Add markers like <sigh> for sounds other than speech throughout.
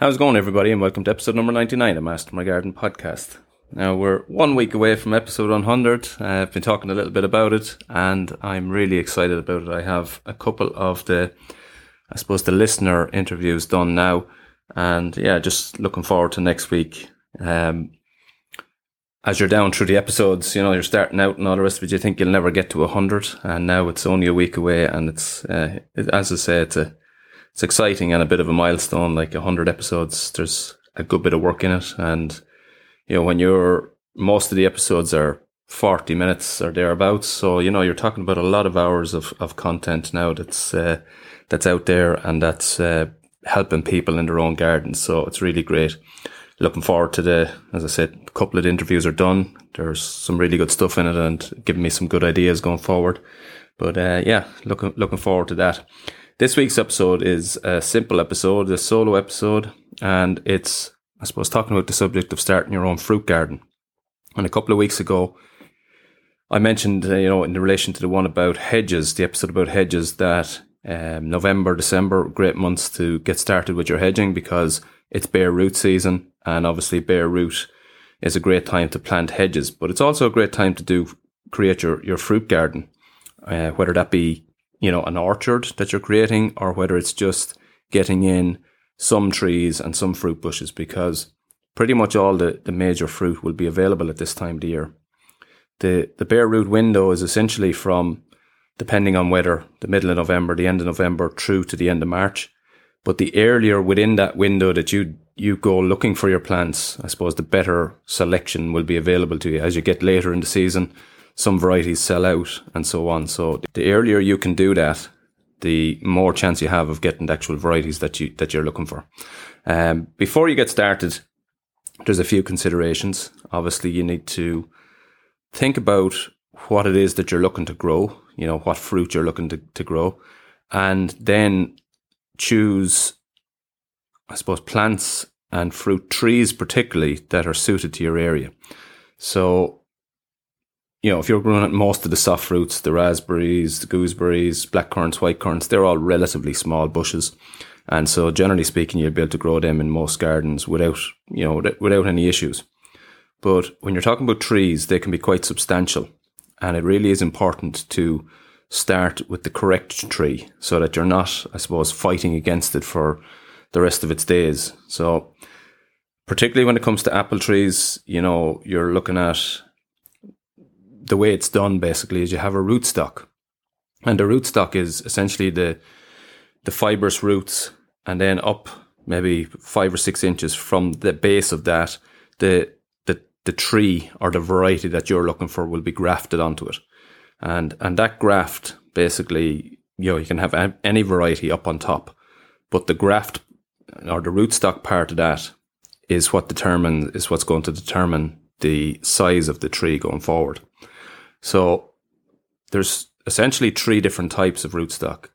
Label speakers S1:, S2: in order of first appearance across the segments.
S1: How's it going, everybody, and welcome to episode number 99 of Master My Garden podcast. Now, we're one week away from episode 100. Uh, I've been talking a little bit about it, and I'm really excited about it. I have a couple of the, I suppose, the listener interviews done now, and yeah, just looking forward to next week. Um, as you're down through the episodes, you know, you're starting out and all the rest of it, you think you'll never get to 100, and now it's only a week away, and it's, uh, it, as I say, it's a it's exciting and a bit of a milestone. Like hundred episodes, there's a good bit of work in it, and you know when you're most of the episodes are 40 minutes or thereabouts. So, you know, you're talking about a lot of hours of, of content now that's, uh, that's out there and that's, uh, helping people in their own gardens. So it's really great. Looking forward to the, as I said, a couple of interviews are done. There's some really good stuff in it and giving me some good ideas going forward. But, uh, yeah, looking, looking forward to that. This week's episode is a simple episode, a solo episode, and it's, I suppose, talking about the subject of starting your own fruit garden. And a couple of weeks ago, I mentioned, uh, you know, in relation to the one about hedges, the episode about hedges, that um, November, December, great months to get started with your hedging because it's bare root season, and obviously bare root is a great time to plant hedges. But it's also a great time to do create your your fruit garden, uh, whether that be you know, an orchard that you're creating or whether it's just getting in some trees and some fruit bushes because pretty much all the, the major fruit will be available at this time of the year. The the bare root window is essentially from depending on weather, the middle of November, the end of November through to the end of March. But the earlier within that window that you you go looking for your plants, I suppose the better selection will be available to you as you get later in the season some varieties sell out and so on. So the earlier you can do that, the more chance you have of getting the actual varieties that you that you're looking for. Um, before you get started, there's a few considerations. Obviously, you need to think about what it is that you're looking to grow. You know what fruit you're looking to, to grow, and then choose, I suppose, plants and fruit trees, particularly that are suited to your area. So you know, if you're growing most of the soft fruits, the raspberries, the gooseberries, black currants, white currants, they're all relatively small bushes. And so generally speaking, you'll be able to grow them in most gardens without, you know, without any issues. But when you're talking about trees, they can be quite substantial. And it really is important to start with the correct tree so that you're not, I suppose, fighting against it for the rest of its days. So particularly when it comes to apple trees, you know, you're looking at the way it's done basically is you have a rootstock, and the rootstock is essentially the the fibrous roots, and then up maybe five or six inches from the base of that, the the the tree or the variety that you're looking for will be grafted onto it, and and that graft basically you know you can have any variety up on top, but the graft or the rootstock part of that is what determines is what's going to determine the size of the tree going forward. So there's essentially three different types of rootstock.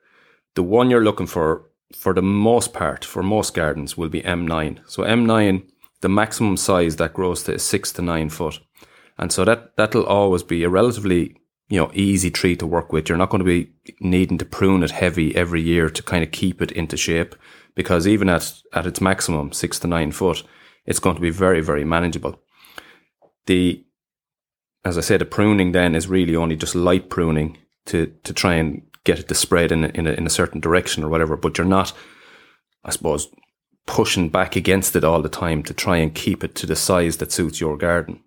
S1: The one you're looking for, for the most part, for most gardens, will be M9. So M9, the maximum size that grows to is six to nine foot. And so that, that'll always be a relatively, you know, easy tree to work with. You're not going to be needing to prune it heavy every year to kind of keep it into shape because even at, at its maximum, six to nine foot, it's going to be very, very manageable. The as I said, the pruning then is really only just light pruning to to try and get it to spread in a, in a, in a certain direction or whatever. But you're not, I suppose, pushing back against it all the time to try and keep it to the size that suits your garden.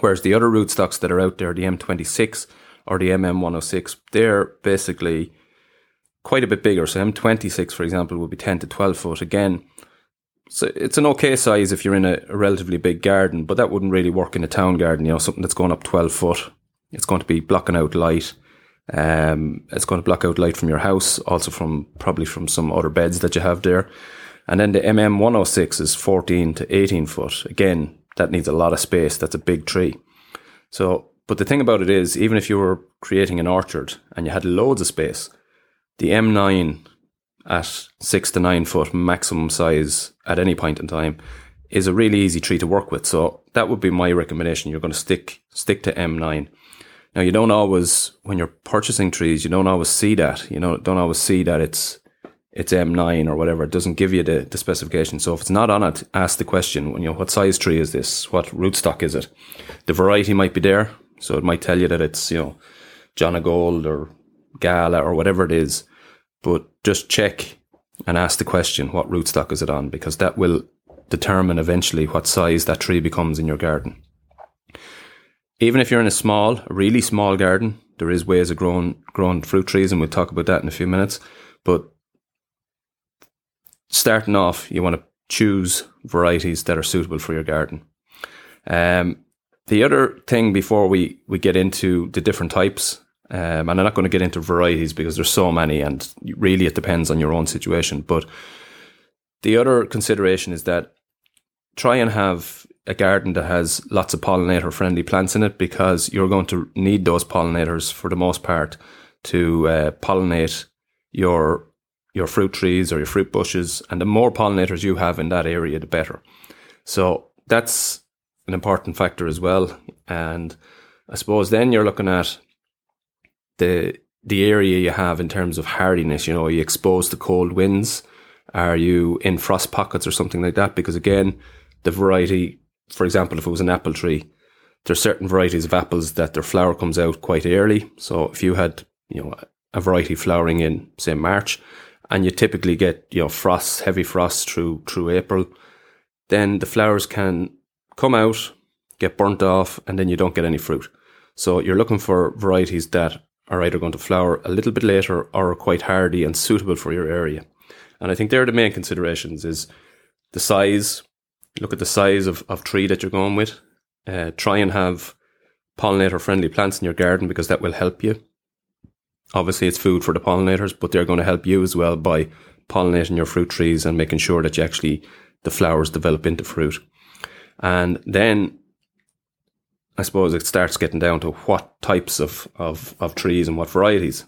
S1: Whereas the other rootstocks that are out there, the M26 or the MM106, they're basically quite a bit bigger. So M26, for example, would be 10 to 12 foot. Again, so it's an okay size if you're in a, a, relatively big garden, but that wouldn't really work in a town garden. You know, something that's going up 12 foot. It's going to be blocking out light. Um, it's going to block out light from your house, also from probably from some other beds that you have there. And then the MM106 is 14 to 18 foot. Again, that needs a lot of space. That's a big tree. So, but the thing about it is, even if you were creating an orchard and you had loads of space, the M9 at six to nine foot maximum size at any point in time is a really easy tree to work with. So that would be my recommendation. You're going to stick stick to M9. Now you don't always when you're purchasing trees, you don't always see that. You know, don't always see that it's it's M9 or whatever. It doesn't give you the, the specification. So if it's not on it, ask the question, When you know, what size tree is this? What rootstock is it? The variety might be there. So it might tell you that it's, you know, Jonagold or Gala or whatever it is. But just check and ask the question, what rootstock is it on? Because that will determine eventually what size that tree becomes in your garden. Even if you're in a small, really small garden, there is ways of growing growing fruit trees, and we'll talk about that in a few minutes. But starting off, you want to choose varieties that are suitable for your garden. Um, the other thing before we, we get into the different types, um, and I'm not going to get into varieties because there's so many, and really it depends on your own situation. But the other consideration is that try and have a garden that has lots of pollinator friendly plants in it because you're going to need those pollinators for the most part to uh, pollinate your your fruit trees or your fruit bushes and the more pollinators you have in that area the better so that's an important factor as well and i suppose then you're looking at the the area you have in terms of hardiness you know are you exposed to cold winds are you in frost pockets or something like that because again the variety for example, if it was an apple tree, there's certain varieties of apples that their flower comes out quite early. So if you had, you know, a variety flowering in say March, and you typically get you know frosts, heavy frosts through through April, then the flowers can come out, get burnt off, and then you don't get any fruit. So you're looking for varieties that are either going to flower a little bit later or are quite hardy and suitable for your area. And I think they're the main considerations: is the size, look at the size of, of tree that you're going with. Uh, try and have pollinator friendly plants in your garden because that will help you. Obviously, it's food for the pollinators, but they're going to help you as well by pollinating your fruit trees and making sure that you actually the flowers develop into fruit. And then I suppose it starts getting down to what types of, of, of trees and what varieties.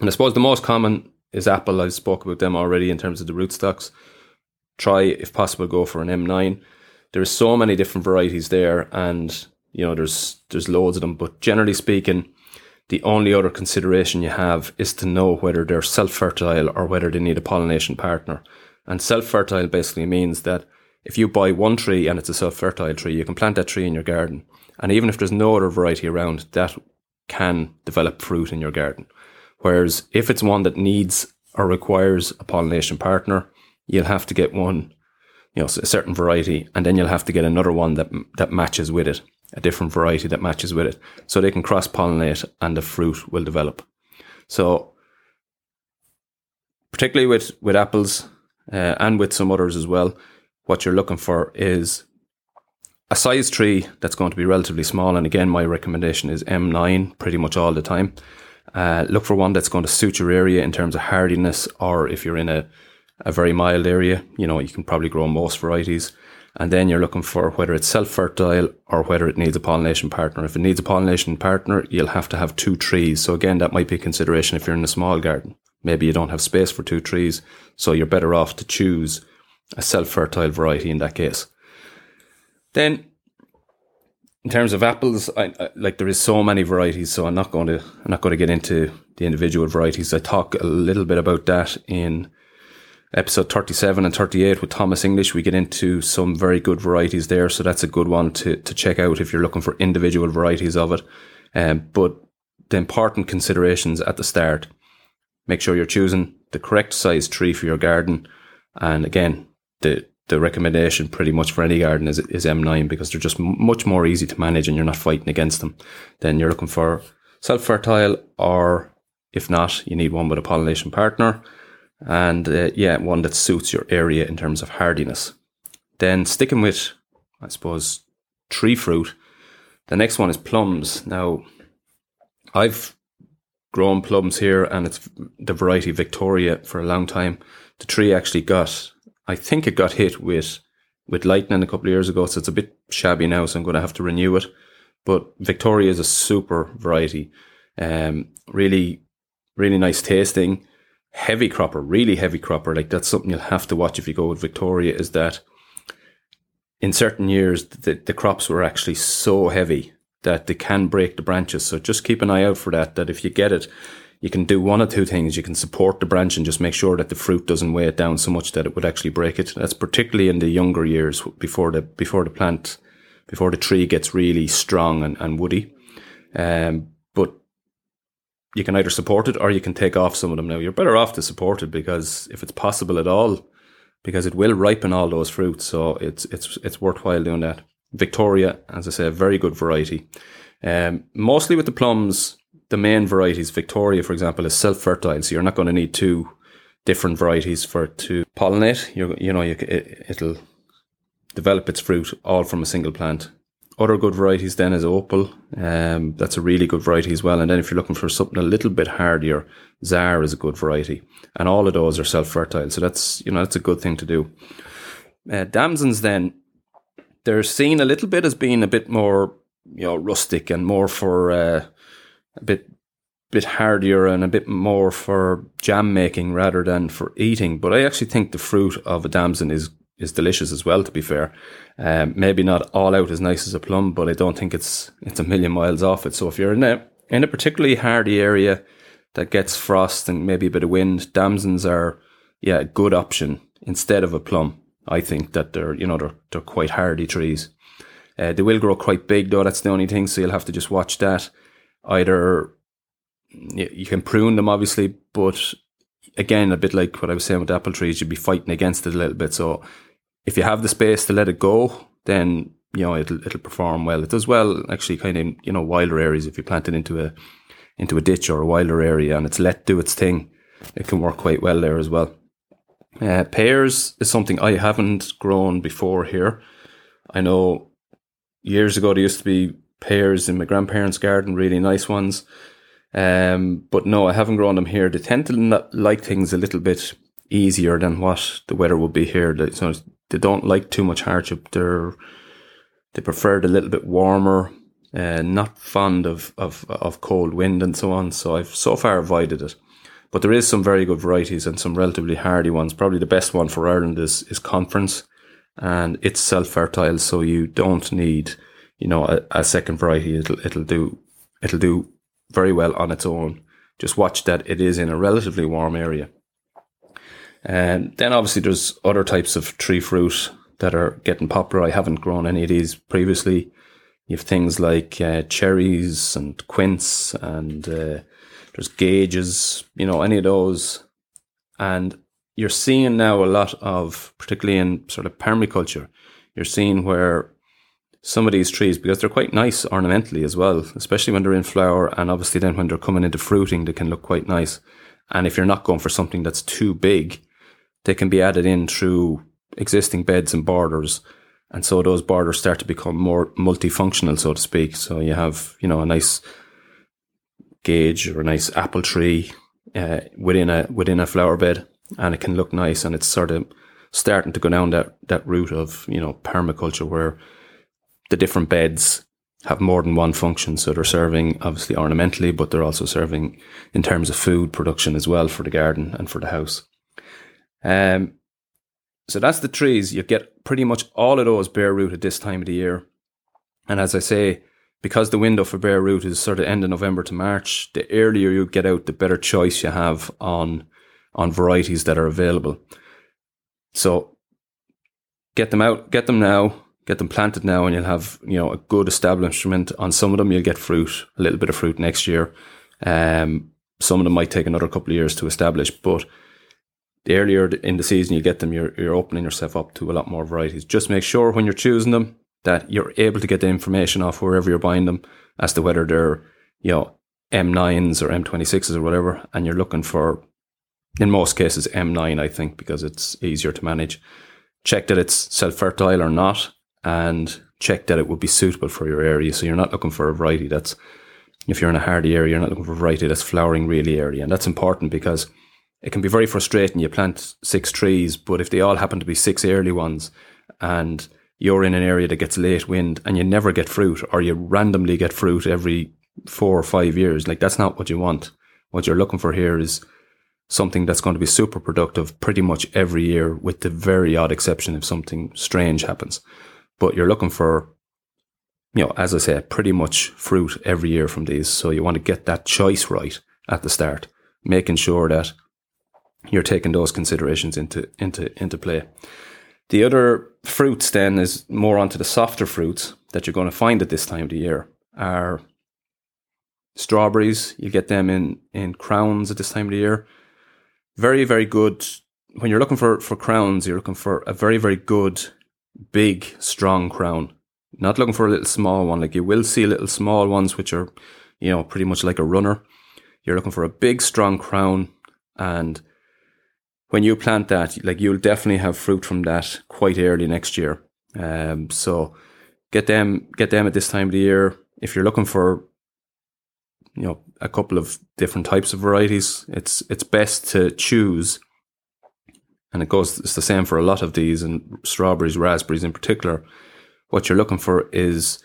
S1: And I suppose the most common is apple. I spoke about them already in terms of the rootstocks try, if possible, go for an M9. There's so many different varieties there, and you know there's there's loads of them. But generally speaking, the only other consideration you have is to know whether they're self fertile or whether they need a pollination partner. And self fertile basically means that if you buy one tree and it's a self fertile tree, you can plant that tree in your garden. And even if there's no other variety around, that can develop fruit in your garden. Whereas if it's one that needs or requires a pollination partner, you'll have to get one, you know, a certain variety, and then you'll have to get another one that that matches with it, a different variety that matches with it, so they can cross pollinate and the fruit will develop. So, particularly with with apples uh, and with some others as well, what you're looking for is a size tree that's going to be relatively small. And again, my recommendation is M9 pretty much all the time. Uh, look for one that's going to suit your area in terms of hardiness, or if you're in a a very mild area, you know, you can probably grow most varieties. And then you're looking for whether it's self fertile or whether it needs a pollination partner. If it needs a pollination partner, you'll have to have two trees. So again, that might be a consideration if you're in a small garden. Maybe you don't have space for two trees, so you're better off to choose a self fertile variety in that case. Then, in terms of apples, I, I, like there is so many varieties, so I'm not going to I'm not going to get into the individual varieties. I talk a little bit about that in episode 37 and 38 with Thomas English, we get into some very good varieties there. So that's a good one to, to check out if you're looking for individual varieties of it. Um, but the important considerations at the start, make sure you're choosing the correct size tree for your garden. And again, the, the recommendation pretty much for any garden is, is M9 because they're just much more easy to manage and you're not fighting against them. Then you're looking for self fertile or if not, you need one with a pollination partner and uh, yeah, one that suits your area in terms of hardiness. Then sticking with, I suppose, tree fruit. The next one is plums. Now, I've grown plums here, and it's the variety Victoria for a long time. The tree actually got, I think it got hit with with lightning a couple of years ago, so it's a bit shabby now. So I'm going to have to renew it. But Victoria is a super variety. Um, really, really nice tasting heavy cropper, really heavy cropper, like that's something you'll have to watch if you go with Victoria, is that in certain years the, the crops were actually so heavy that they can break the branches. So just keep an eye out for that, that if you get it, you can do one or two things. You can support the branch and just make sure that the fruit doesn't weigh it down so much that it would actually break it. That's particularly in the younger years before the before the plant before the tree gets really strong and, and woody. Um, but you can either support it or you can take off some of them. Now you're better off to support it because if it's possible at all, because it will ripen all those fruits. So it's it's it's worthwhile doing that. Victoria, as I say, a very good variety. Um, mostly with the plums, the main varieties, Victoria, for example, is self-fertile, so you're not going to need two different varieties for to pollinate. you you know, you, it, it'll develop its fruit all from a single plant. Other good varieties then is opal. Um, that's a really good variety as well. And then if you're looking for something a little bit hardier, Czar is a good variety. And all of those are self-fertile. So that's, you know, that's a good thing to do. Uh, damsons then, they're seen a little bit as being a bit more, you know, rustic and more for, uh, a bit bit hardier and a bit more for jam making rather than for eating. But I actually think the fruit of a damson is is delicious as well. To be fair, um, maybe not all out as nice as a plum, but I don't think it's it's a million miles off it. So if you're in a in a particularly hardy area that gets frost and maybe a bit of wind, damsons are yeah a good option instead of a plum. I think that they're you know they're they're quite hardy trees. Uh, they will grow quite big though. That's the only thing. So you'll have to just watch that either you can prune them obviously, but again, a bit like what I was saying with apple trees, you'd be fighting against it a little bit. So if you have the space to let it go, then you know it'll it'll perform well. It does well actually, kind of you know wilder areas. If you plant it into a into a ditch or a wilder area and it's let do its thing, it can work quite well there as well. Uh, pears is something I haven't grown before here. I know years ago there used to be pears in my grandparents' garden, really nice ones. Um, but no, I haven't grown them here. They tend to like things a little bit easier than what the weather would be here. They, so they don't like too much hardship. They're they prefer it a little bit warmer, uh, not fond of, of of cold wind and so on. So I've so far avoided it. But there is some very good varieties and some relatively hardy ones. Probably the best one for Ireland is is Conference, and it's self fertile, so you don't need you know, a, a second variety, it'll it'll do it'll do very well on its own. Just watch that it is in a relatively warm area. And then obviously there's other types of tree fruit that are getting popular. I haven't grown any of these previously. You have things like uh, cherries and quince and uh, there's gages, you know, any of those. And you're seeing now a lot of, particularly in sort of permaculture, you're seeing where some of these trees because they're quite nice ornamentally as well, especially when they're in flower and obviously then when they're coming into fruiting, they can look quite nice. And if you're not going for something that's too big, they can be added in through existing beds and borders. And so those borders start to become more multifunctional, so to speak. So you have, you know, a nice gage or a nice apple tree uh, within a within a flower bed, and it can look nice. And it's sort of starting to go down that that route of you know permaculture where the different beds have more than one function. So they're serving obviously ornamentally, but they're also serving in terms of food production as well for the garden and for the house. Um, so that's the trees. You get pretty much all of those bare root at this time of the year. And as I say, because the window for bare root is sort of end of November to March, the earlier you get out, the better choice you have on on varieties that are available. So get them out, get them now get them planted now and you'll have, you know, a good establishment on some of them. You'll get fruit, a little bit of fruit next year. Um, some of them might take another couple of years to establish, but the earlier in the season you get them, you're, you're opening yourself up to a lot more varieties. Just make sure when you're choosing them that you're able to get the information off wherever you're buying them as to whether they're, you know, M9s or M26s or whatever. And you're looking for, in most cases, M9, I think, because it's easier to manage. Check that it's self fertile or not and check that it would be suitable for your area. So you're not looking for a variety that's, if you're in a hardy area, you're not looking for a variety that's flowering really early. And that's important because it can be very frustrating. You plant six trees, but if they all happen to be six early ones and you're in an area that gets late wind and you never get fruit or you randomly get fruit every four or five years, like that's not what you want. What you're looking for here is something that's going to be super productive pretty much every year with the very odd exception if something strange happens but you're looking for, you know, as I say, pretty much fruit every year from these. So you want to get that choice right at the start, making sure that you're taking those considerations into into into play. The other fruits then is more onto the softer fruits that you're going to find at this time of the year are strawberries. You get them in in crowns at this time of the year. Very very good. When you're looking for for crowns, you're looking for a very very good, big, strong crown. Not looking for a little small one. Like you will see little small ones which are, you know, pretty much like a runner. You're looking for a big strong crown and when you plant that, like you'll definitely have fruit from that quite early next year. Um, so get them, get them at this time of the year. If you're looking for, you know, a couple of different types of varieties, it's it's best to choose. And it goes, it's the same for a lot of these, and strawberries, raspberries in particular. What you're looking for is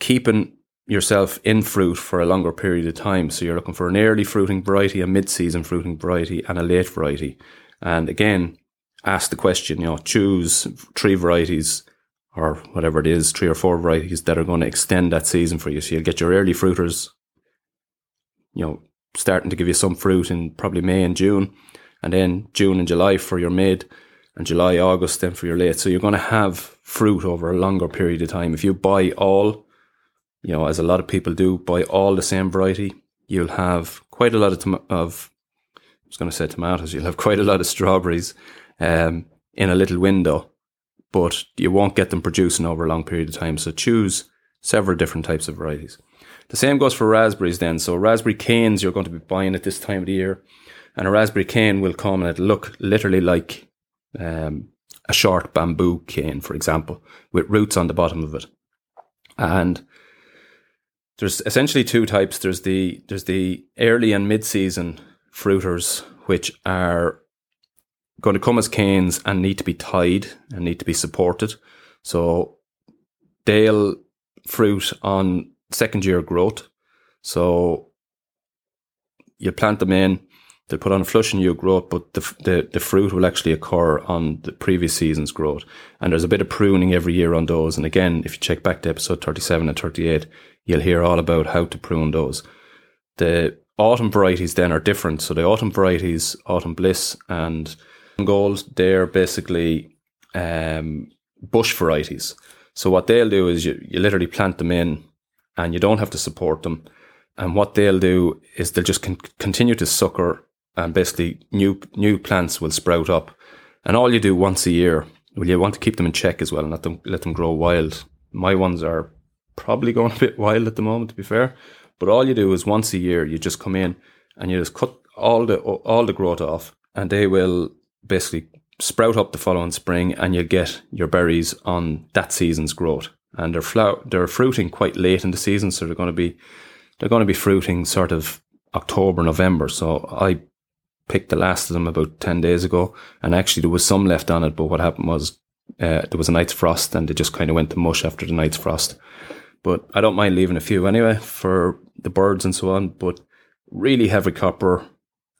S1: keeping yourself in fruit for a longer period of time. So you're looking for an early fruiting variety, a mid-season fruiting variety, and a late variety. And again, ask the question, you know, choose three varieties or whatever it is, three or four varieties that are going to extend that season for you. So you'll get your early fruiters, you know, starting to give you some fruit in probably May and June, and then June and July for your mid, and July, August then for your late. So you're going to have fruit over a longer period of time. If you buy all you know, as a lot of people do, buy all the same variety, you'll have quite a lot of, tom- of I was going to say tomatoes, you'll have <laughs> quite a lot of strawberries um, in a little window, but you won't get them producing over a long period of time. So choose several different types of varieties. The same goes for raspberries then. So raspberry canes you're going to be buying at this time of the year. And a raspberry cane will come and it'll look literally like um, a short bamboo cane, for example, with roots on the bottom of it. And there's essentially two types. There's the there's the early and mid season fruiters, which are going to come as canes and need to be tied and need to be supported. So they'll fruit on second year growth. So you plant them in, they put on a flush and new growth, but the, the, the fruit will actually occur on the previous season's growth. And there's a bit of pruning every year on those. And again, if you check back to episode 37 and 38, you'll hear all about how to prune those. The autumn varieties then are different. So the autumn varieties, autumn bliss and gold, they're basically um, bush varieties. So what they'll do is you, you literally plant them in and you don't have to support them. And what they'll do is they'll just con- continue to sucker and basically new new plants will sprout up. And all you do once a year, well, you want to keep them in check as well and let them let them grow wild. My ones are probably going <laughs> a bit wild at the moment, to be fair. But all you do is once a year, you just come in and you just cut all the all the growth off, and they will basically sprout up the following spring, and you get your berries on that season's growth. And they're flower, they're fruiting quite late in the season, so they're going to be they're going to be fruiting sort of October, November. So I picked the last of them about ten days ago, and actually there was some left on it, but what happened was uh, there was a night's frost, and they just kind of went to mush after the night's frost. But I don't mind leaving a few anyway for the birds and so on. But really heavy copper,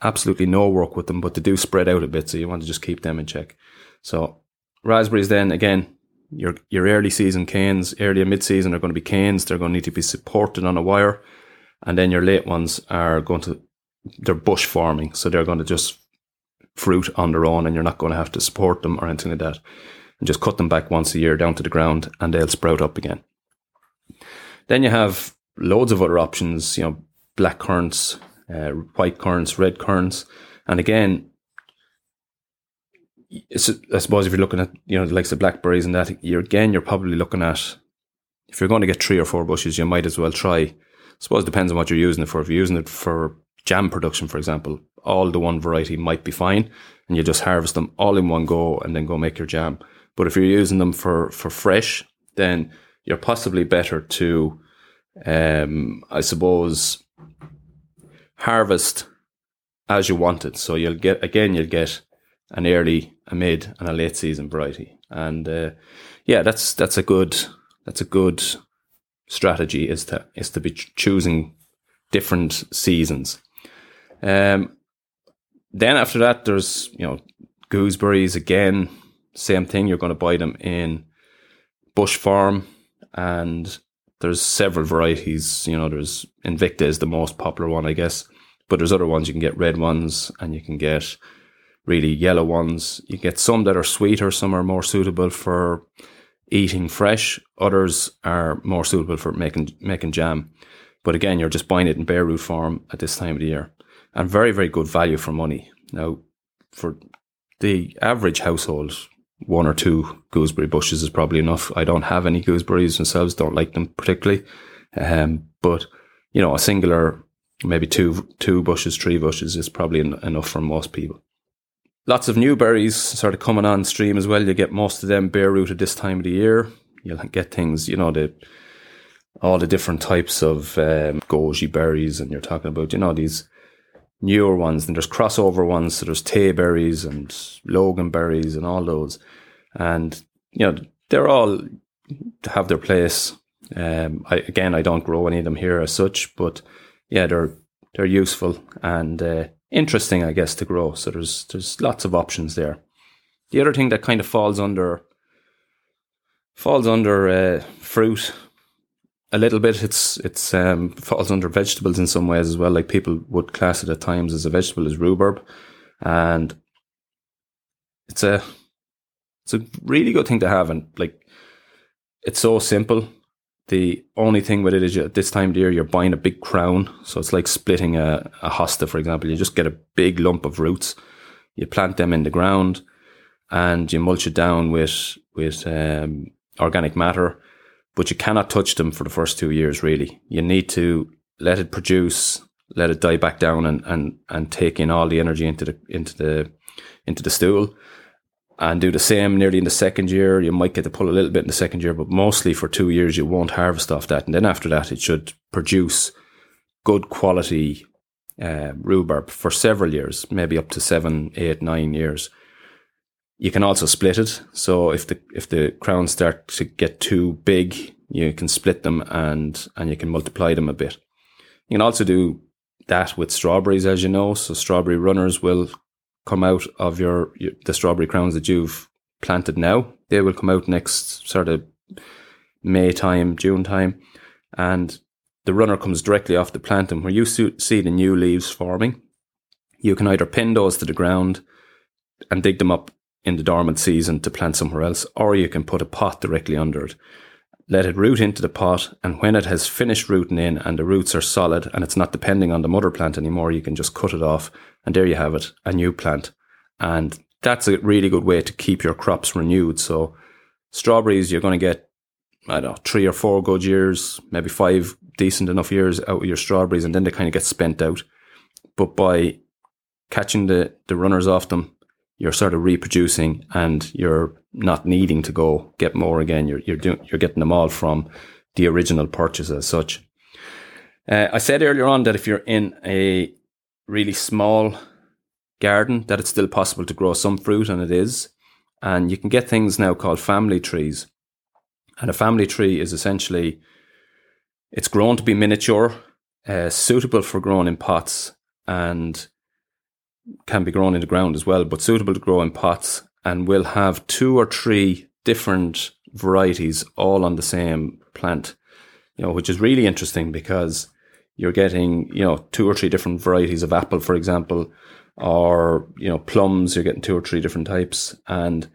S1: absolutely no work with them, but they do spread out a bit. So you want to just keep them in check. So raspberries then again, your your early season canes, early and mid season are going to be canes. They're going to need to be supported on a wire, and then your late ones are going to they're bush farming, so they're going to just fruit on their own, and you're not going to have to support them or anything like that. And just cut them back once a year down to the ground, and they'll sprout up again. Then you have loads of other options, you know, black currants, uh, white currants, red currants. And again, I suppose if you're looking at, you know, the likes of blackberries and that, you're again, you're probably looking at, if you're going to get three or four bushes, you might as well try. I suppose it depends on what you're using it for. If you're using it for jam production, for example, all the one variety might be fine and you just harvest them all in one go and then go make your jam. But if you're using them for, for fresh, then you're possibly better to, um, I suppose, harvest as you want it. So you'll get again, you'll get an early, a mid, and a late season variety. And uh, yeah, that's that's a good that's a good strategy is to is to be choosing different seasons. Um, then after that, there's you know gooseberries again. Same thing. You're going to buy them in bush farm and There's several varieties. You know, there's Invicta is the most popular one, I guess. But there's other ones. You can get red ones, and you can get really yellow ones. You get some that are sweeter. Some are more suitable for eating fresh. Others are more suitable for making making jam. But again, you're just buying it in bare root form at this time of the year, and very very good value for money. Now, for the average household, one or two gooseberry bushes is probably enough. I don't have any gooseberries themselves, don't like them particularly. Um, but you know, a singular, maybe two two bushes, three bushes is probably en- enough for most people. Lots of new berries sort of coming on stream as well. You get most of them bare rooted this time of the year. You'll get things, you know, the all the different types of um, goji berries, and you're talking about, you know, these newer ones. And there's crossover ones. So there's Tay berries and Logan berries and all those. And, you know, they're all have their place. Um, I, again, I don't grow any of them here as such, but yeah, they're, they're useful and, uh, interesting, I guess, to grow. So there's, there's lots of options there. The other thing that kind of falls under, falls under, uh, fruit a little bit. It's it's um, falls under vegetables in some ways as well. Like people would class it at times as a vegetable is rhubarb, and it's a it's a really good thing to have. And like it's so simple. The only thing with it is you, at this time of year you're buying a big crown, so it's like splitting a, a hosta, for example. You just get a big lump of roots, you plant them in the ground, and you mulch it down with with um, organic matter but you cannot touch them for the first two years, really. You need to let it produce, let it die back down and, and, and take in all the energy into the, into the, into the stool and do the same nearly in the second year. You might get to pull a little bit in the second year, but mostly for two years, you won't harvest off that. And then after that, it should produce good quality uh, rhubarb for several years, maybe up to seven, eight, nine years. You can also split it. So if the if the crowns start to get too big, you can split them and and you can multiply them a bit. You can also do that with strawberries, as you know. So strawberry runners will come out of your, your the strawberry crowns that you've planted now. They will come out next sort of May time, June time, and the runner comes directly off the plant. And where you see the new leaves forming, you can either pin those to the ground and dig them up in the dormant season to plant somewhere else, or you can put a pot directly under it. Let it root into the pot, and when it has finished rooting in and the roots are solid and it's not depending on the mother plant anymore, you can just cut it off, and there you have it, a new plant. And that's a really good way to keep your crops renewed. So, strawberries, you're going to get, I don't know, three or four good years, maybe five decent enough years out of your strawberries, and then they kind of get spent out. But by catching the, the runners off them you're sort of reproducing and you're not needing to go get more again. You're you're doing you're getting them all from the original purchase as such. Uh, I said earlier on that if you're in a really small garden, that it's still possible to grow some fruit, and it is. And you can get things now called family trees. And a family tree is essentially it's grown to be miniature, uh, suitable for growing in pots, and can be grown in the ground as well, but suitable to grow in pots and will have two or three different varieties all on the same plant, you know, which is really interesting because you're getting, you know, two or three different varieties of apple, for example, or, you know, plums, you're getting two or three different types. And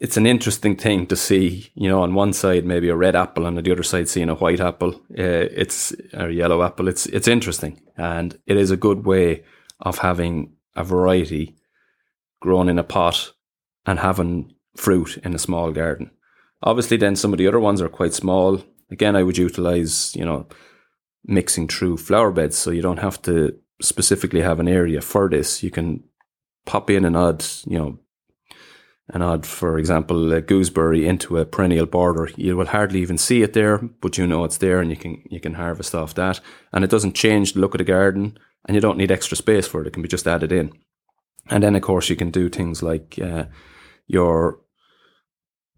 S1: it's an interesting thing to see, you know, on one side maybe a red apple, and on the other side seeing a white apple. Uh, it's a yellow apple. It's it's interesting, and it is a good way of having a variety grown in a pot and having fruit in a small garden. Obviously, then some of the other ones are quite small. Again, I would utilize, you know, mixing through flower beds so you don't have to specifically have an area for this. You can pop in an odd, you know, an odd, for example, a gooseberry into a perennial border. You will hardly even see it there, but you know it's there and you can you can harvest off that. And it doesn't change the look of the garden and you don't need extra space for it. It can be just added in. And then, of course, you can do things like uh, your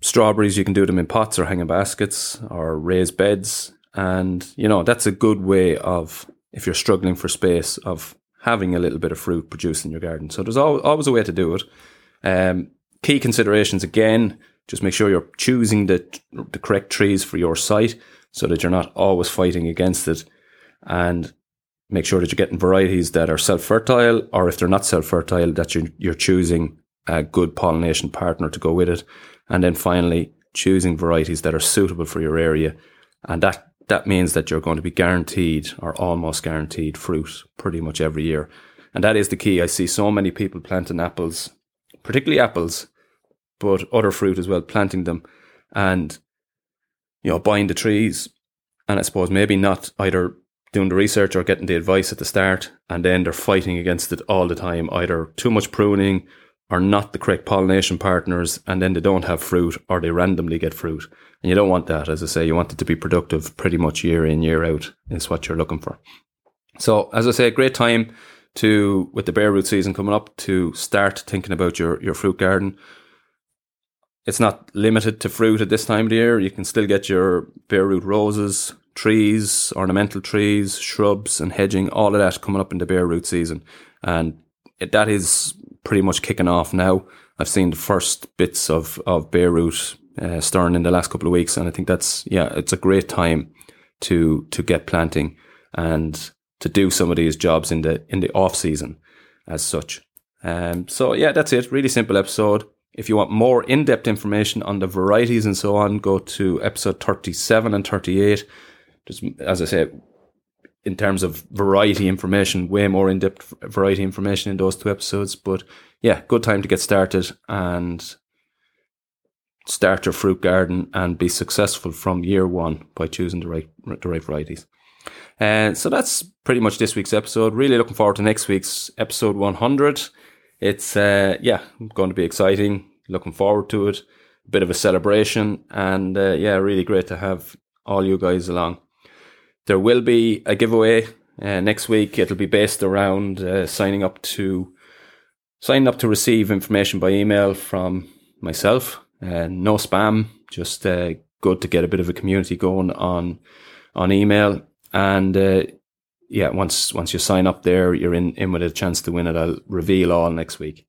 S1: strawberries, you can do them in pots or hanging baskets or raised beds. And, you know, that's a good way of, if you're struggling for space, of having a little bit of fruit produced in your garden. So there's always a way to do it. Um, key considerations again Just make sure you're choosing the, the correct trees for your site so that you're not always fighting against it. And make sure that you're getting varieties that are self fertile, or if they're not self fertile, that you're, you're choosing a good pollination partner to go with it. And then finally, choosing varieties that are suitable for your area. And that, that means that you're going to be guaranteed or almost guaranteed fruit pretty much every year. And that is the key. I see so many people planting apples, particularly apples, but other fruit as well, planting them and, you know, buying the trees. And I suppose maybe not either doing the research or getting the advice at the start. And then they're fighting against it all the time, either too much pruning or not the correct pollination partners. And then they don't have fruit or they randomly get fruit. And you don't want that. As I say, you want it to be productive pretty much year in, year out is what you're looking for. So as I say, great time to with the bare root season coming up to start thinking about your your fruit garden. It's not limited to fruit at this time of the year. You can still get your bare root roses, trees, ornamental trees, shrubs, and hedging. All of that coming up in the bare root season, and it, that is pretty much kicking off now. I've seen the first bits of of bare root uh, in the last couple of weeks, and I think that's yeah, it's a great time to to get planting and to do some of these jobs in the in the off season as such. Um, so yeah, that's it. Really simple episode. If you want more in-depth information on the varieties and so on, go to episode 37 and 38. Just as I say, in terms of variety information, way more in-depth variety information in those two episodes. But yeah, good time to get started and start your fruit garden and be successful from year one by choosing the right the right varieties. And so that's pretty much this week's episode. Really looking forward to next week's episode 100. It's, uh, yeah, going to be exciting. Looking forward to it. A bit of a celebration. And, uh, yeah, really great to have all you guys along. There will be a giveaway uh, next week. It'll be based around uh, signing up to signing up to receive information by email from myself. Uh, no spam, just uh, good to get a bit of a community going on on email. And uh, yeah, once once you sign up there, you're in, in with a chance to win it. I'll reveal all next week.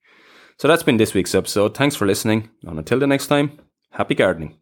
S1: So that's been this week's episode. Thanks for listening. And until the next time, happy gardening.